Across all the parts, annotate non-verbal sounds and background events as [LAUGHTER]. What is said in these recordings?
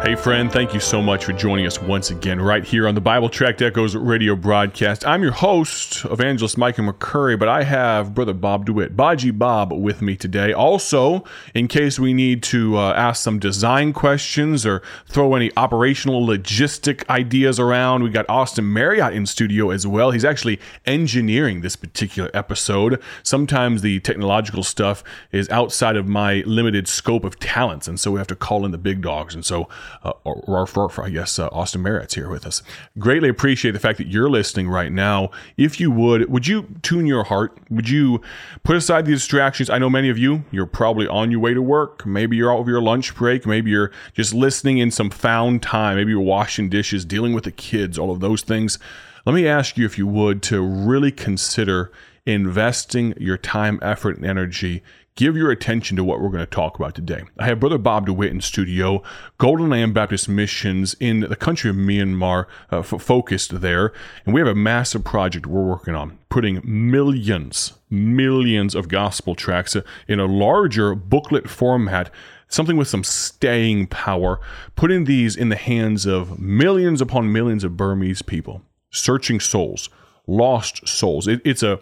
Hey, friend, thank you so much for joining us once again right here on the Bible Tract Echoes radio broadcast. I'm your host, Evangelist Micah McCurry, but I have Brother Bob DeWitt, Baji Bob, with me today. Also, in case we need to uh, ask some design questions or throw any operational logistic ideas around, we got Austin Marriott in studio as well. He's actually engineering this particular episode. Sometimes the technological stuff is outside of my limited scope of talents, and so we have to call in the big dogs. And so, uh, or, or, or, I guess uh, Austin Marriott's here with us. Greatly appreciate the fact that you're listening right now. If you would, would you tune your heart? Would you put aside the distractions? I know many of you, you're probably on your way to work. Maybe you're out of your lunch break. Maybe you're just listening in some found time. Maybe you're washing dishes, dealing with the kids, all of those things. Let me ask you, if you would, to really consider investing your time, effort, and energy give your attention to what we're going to talk about today. I have Brother Bob DeWitt in studio, Golden Land Baptist Missions in the country of Myanmar, uh, f- focused there. And we have a massive project we're working on, putting millions, millions of gospel tracts in a larger booklet format something with some staying power, putting these in the hands of millions upon millions of Burmese people, searching souls, lost souls. It, it's a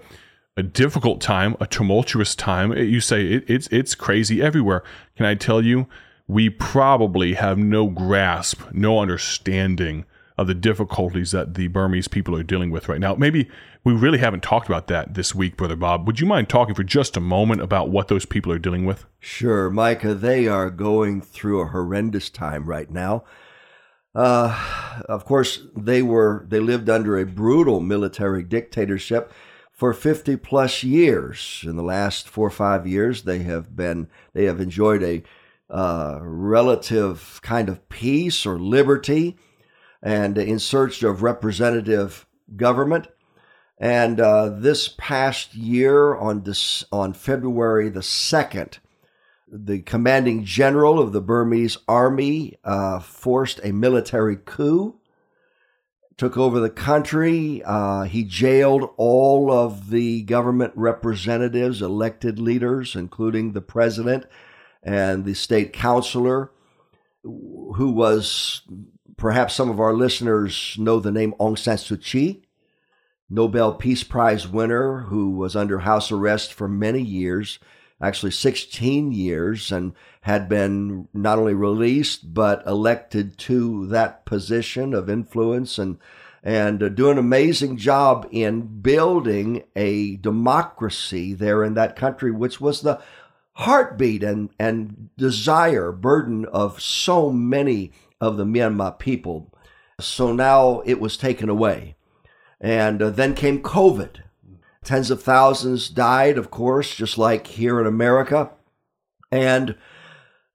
a difficult time, a tumultuous time. You say it, it's it's crazy everywhere. Can I tell you? We probably have no grasp, no understanding of the difficulties that the Burmese people are dealing with right now. Maybe we really haven't talked about that this week, Brother Bob. Would you mind talking for just a moment about what those people are dealing with? Sure, Micah. They are going through a horrendous time right now. Uh, of course, they were they lived under a brutal military dictatorship for 50 plus years. In the last four or five years, they have been, they have enjoyed a uh, relative kind of peace or liberty and in search of representative government. And uh, this past year, on this, on February the second, the commanding general of the Burmese army uh, forced a military coup took over the country. Uh, he jailed all of the government representatives, elected leaders, including the president and the state councilor, who was perhaps some of our listeners know the name Aung San Suu Kyi, Nobel Peace Prize winner, who was under house arrest for many years, actually 16 years, and had been not only released but elected to that position of influence and and uh, do an amazing job in building a democracy there in that country, which was the heartbeat and, and desire, burden of so many of the Myanmar people. So now it was taken away. And uh, then came COVID. Tens of thousands died, of course, just like here in America. And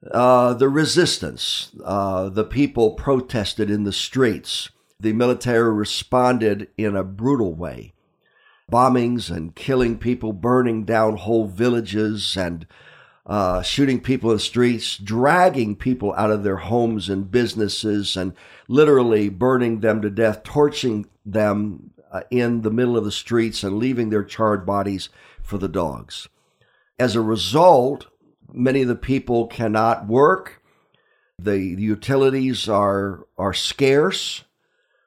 uh, the resistance. Uh, the people protested in the streets. The military responded in a brutal way. Bombings and killing people, burning down whole villages, and uh, shooting people in the streets, dragging people out of their homes and businesses, and literally burning them to death, torching them uh, in the middle of the streets, and leaving their charred bodies for the dogs. As a result, many of the people cannot work. The, utilities are are scarce.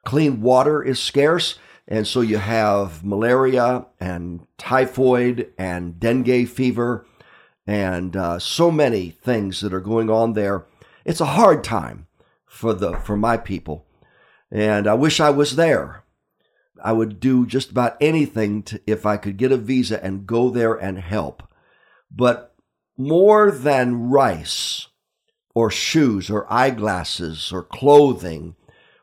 Clean water is scarce, and so you have malaria and typhoid and dengue fever and uh, so many things that are going on there. It's a hard time for the for my people, and I wish I was there. I would do just about anything to, if I could get a visa and go there and help. But more than rice or shoes or eyeglasses or clothing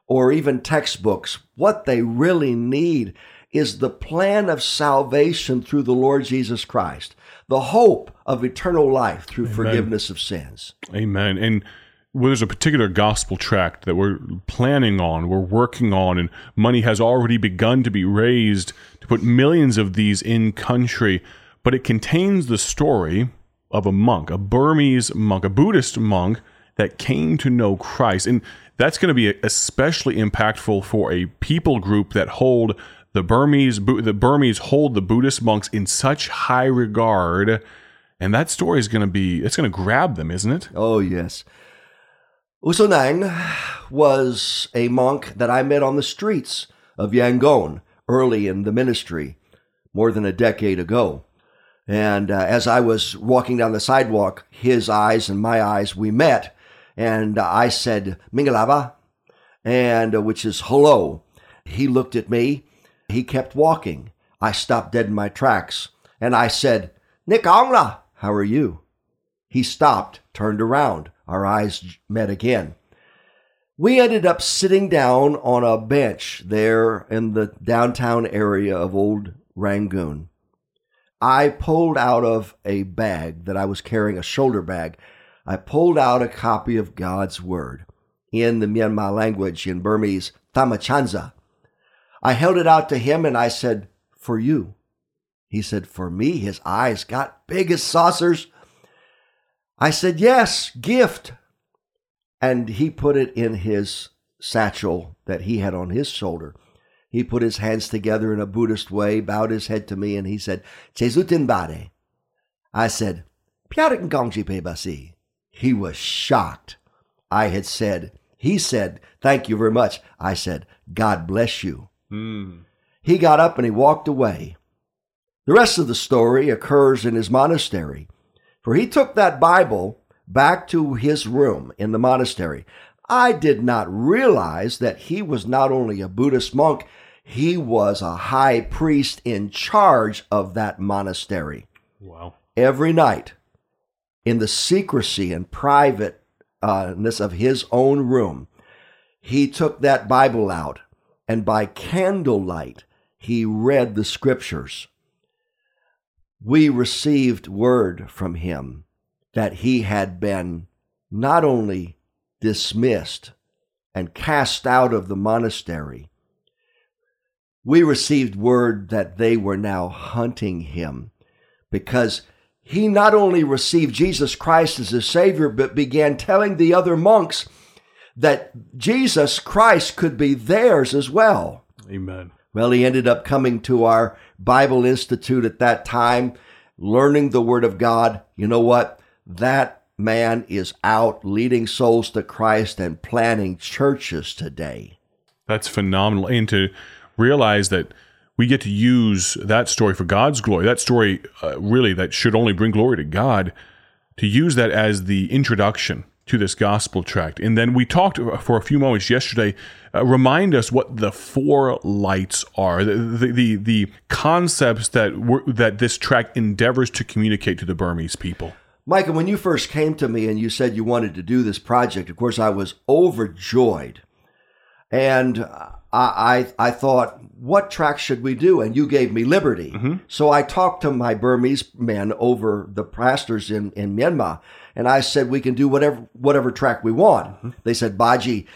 or even textbooks, what they really need is the plan of salvation through the Lord Jesus Christ, the hope of eternal life through Amen. forgiveness of sins. Amen. And well, there's a particular gospel tract that we're planning on, we're working on, and money has already begun to be raised to put millions of these in country. But it contains the story of a monk, a Burmese monk, a Buddhist monk that came to know Christ. And that's going to be especially impactful for a people group that hold the Burmese the Burmese hold the Buddhist monks in such high regard and that story is going to be it's going to grab them isn't it oh yes Usunang was a monk that I met on the streets of Yangon early in the ministry, more than a decade ago. And uh, as I was walking down the sidewalk, his eyes and my eyes, we met. And uh, I said, Mingalaba, and uh, which is hello. He looked at me. He kept walking. I stopped dead in my tracks. And I said, Nick Angla, how are you? He stopped, turned around. Our eyes met again. We ended up sitting down on a bench there in the downtown area of Old Rangoon. I pulled out of a bag that I was carrying, a shoulder bag. I pulled out a copy of God's Word in the Myanmar language, in Burmese, Thamachansa. I held it out to him and I said, For you. He said, For me? His eyes got big as saucers. I said, Yes, gift. And he put it in his satchel that he had on his shoulder. He put his hands together in a Buddhist way, bowed his head to me, and he said, Chesutin Bade. I said, Piarik Gongji Basi. He was shocked. I had said, he said, Thank you very much. I said, God bless you. Mm. He got up and he walked away. The rest of the story occurs in his monastery. For he took that Bible back to his room in the monastery. I did not realize that he was not only a Buddhist monk, he was a high priest in charge of that monastery. Wow. Every night, in the secrecy and privateness of his own room, he took that Bible out and by candlelight he read the scriptures we received word from him that he had been not only dismissed and cast out of the monastery, we received word that they were now hunting him because he not only received Jesus Christ as his Savior, but began telling the other monks that Jesus Christ could be theirs as well. Amen. Well, he ended up coming to our Bible Institute at that time, learning the Word of God. You know what? That man is out leading souls to Christ and planting churches today. That's phenomenal. And to realize that we get to use that story for God's glory, that story uh, really that should only bring glory to God, to use that as the introduction to this gospel tract. And then we talked for a few moments yesterday. Uh, remind us what the four lights are, the the the, the concepts that that this tract endeavors to communicate to the Burmese people. Michael, when you first came to me and you said you wanted to do this project, of course I was overjoyed, and I I, I thought, what track should we do? And you gave me liberty. Mm-hmm. So I talked to my Burmese men over the pastors in in Myanmar and I said we can do whatever whatever track we want. Mm-hmm. They said, Baji,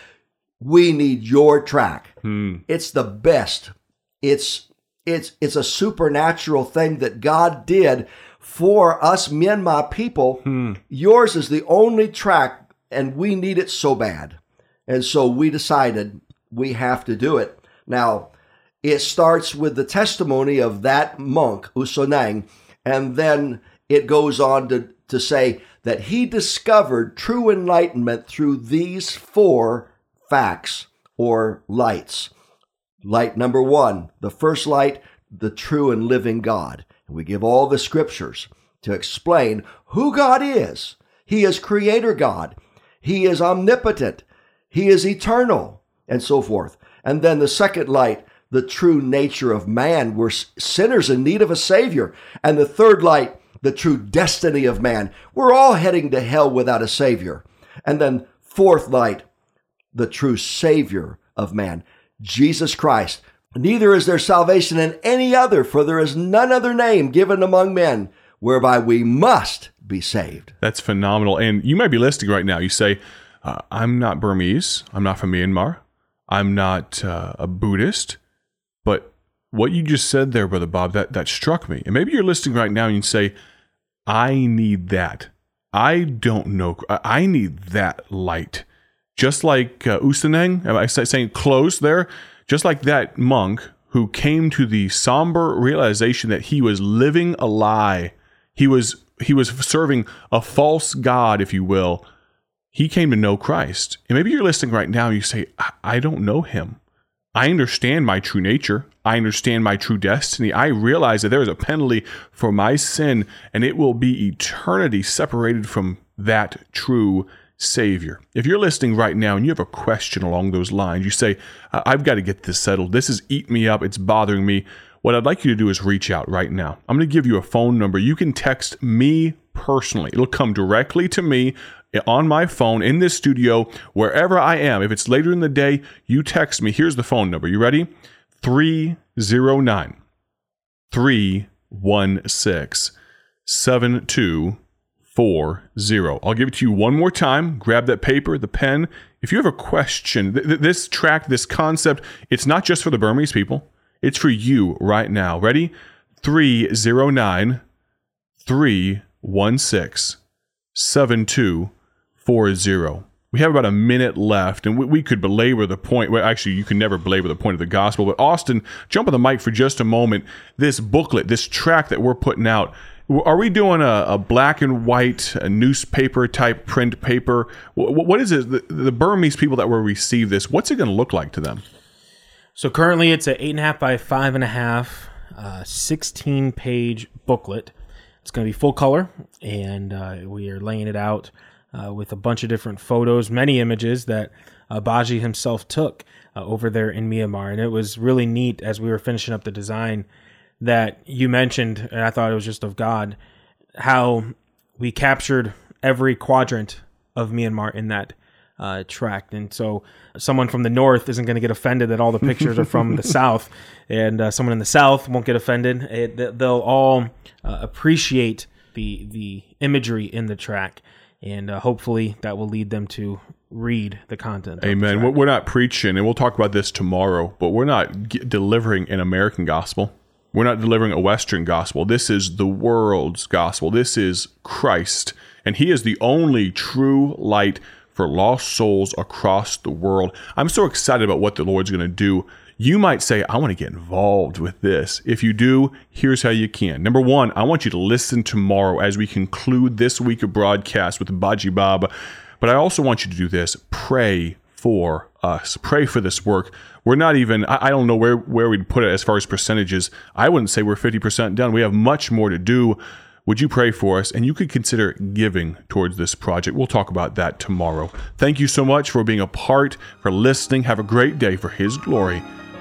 we need your track. Hmm. It's the best. It's it's it's a supernatural thing that God did for us Myanmar people. Hmm. Yours is the only track, and we need it so bad. And so we decided we have to do it. Now, it starts with the testimony of that monk, Usonang, and then it goes on to, to say that he discovered true enlightenment through these four facts or lights. Light number one, the first light, the true and living God. And we give all the scriptures to explain who God is. He is creator God. He is omnipotent. He is eternal and so forth. And then the second light, the true nature of man. We're sinners in need of a savior. And the third light, the true destiny of man. We're all heading to hell without a savior. And then fourth light, the true savior of man, Jesus Christ. Neither is there salvation in any other, for there is none other name given among men whereby we must be saved. That's phenomenal. And you might be listening right now. You say, uh, I'm not Burmese. I'm not from Myanmar. I'm not uh, a Buddhist. But what you just said there, Brother Bob, that, that struck me. And maybe you're listening right now and you say, I need that. I don't know. I need that light. Just like uh, Usaneng, am I saying close there? Just like that monk who came to the somber realization that he was living a lie. He was he was serving a false god, if you will. He came to know Christ. And maybe you're listening right now you say, I, I don't know him. I understand my true nature. I understand my true destiny. I realize that there is a penalty for my sin, and it will be eternity separated from that true Savior. If you're listening right now and you have a question along those lines, you say, I've got to get this settled. This is eating me up. It's bothering me. What I'd like you to do is reach out right now. I'm going to give you a phone number. You can text me personally. It'll come directly to me on my phone in this studio, wherever I am. If it's later in the day, you text me. Here's the phone number. You ready? 309 316 7240. I'll give it to you one more time. Grab that paper, the pen. If you have a question, th- this track, this concept, it's not just for the Burmese people, it's for you right now. Ready? 309 316 7240. We have about a minute left, and we, we could belabor the point. Well, actually, you can never belabor the point of the gospel. But Austin, jump on the mic for just a moment. This booklet, this track that we're putting out, are we doing a, a black and white, a newspaper type print paper? what, what is it? The, the Burmese people that will receive this, what's it going to look like to them? So currently, it's an eight and a half by five and a half, uh, 16 page booklet. It's going to be full color, and uh, we are laying it out uh, with a bunch of different photos, many images that uh, Baji himself took uh, over there in Myanmar. And it was really neat as we were finishing up the design that you mentioned, and I thought it was just of God, how we captured every quadrant of Myanmar in that uh, tract. And so someone from the north isn't going to get offended that all the pictures are from the [LAUGHS] south, and uh, someone in the south won't get offended. It, they'll all uh, appreciate the the imagery in the track, and uh, hopefully that will lead them to read the content. Amen. The we're not preaching, and we'll talk about this tomorrow, but we're not delivering an American gospel. We're not delivering a Western gospel. This is the world's gospel. This is Christ. And He is the only true light for lost souls across the world. I'm so excited about what the Lord's going to do. You might say, I want to get involved with this. If you do, here's how you can. Number one, I want you to listen tomorrow as we conclude this week of broadcast with Baji Baba. But I also want you to do this pray for us. Pray for this work. We're not even, I don't know where, where we'd put it as far as percentages. I wouldn't say we're 50% done. We have much more to do. Would you pray for us? And you could consider giving towards this project. We'll talk about that tomorrow. Thank you so much for being a part, for listening. Have a great day for His glory.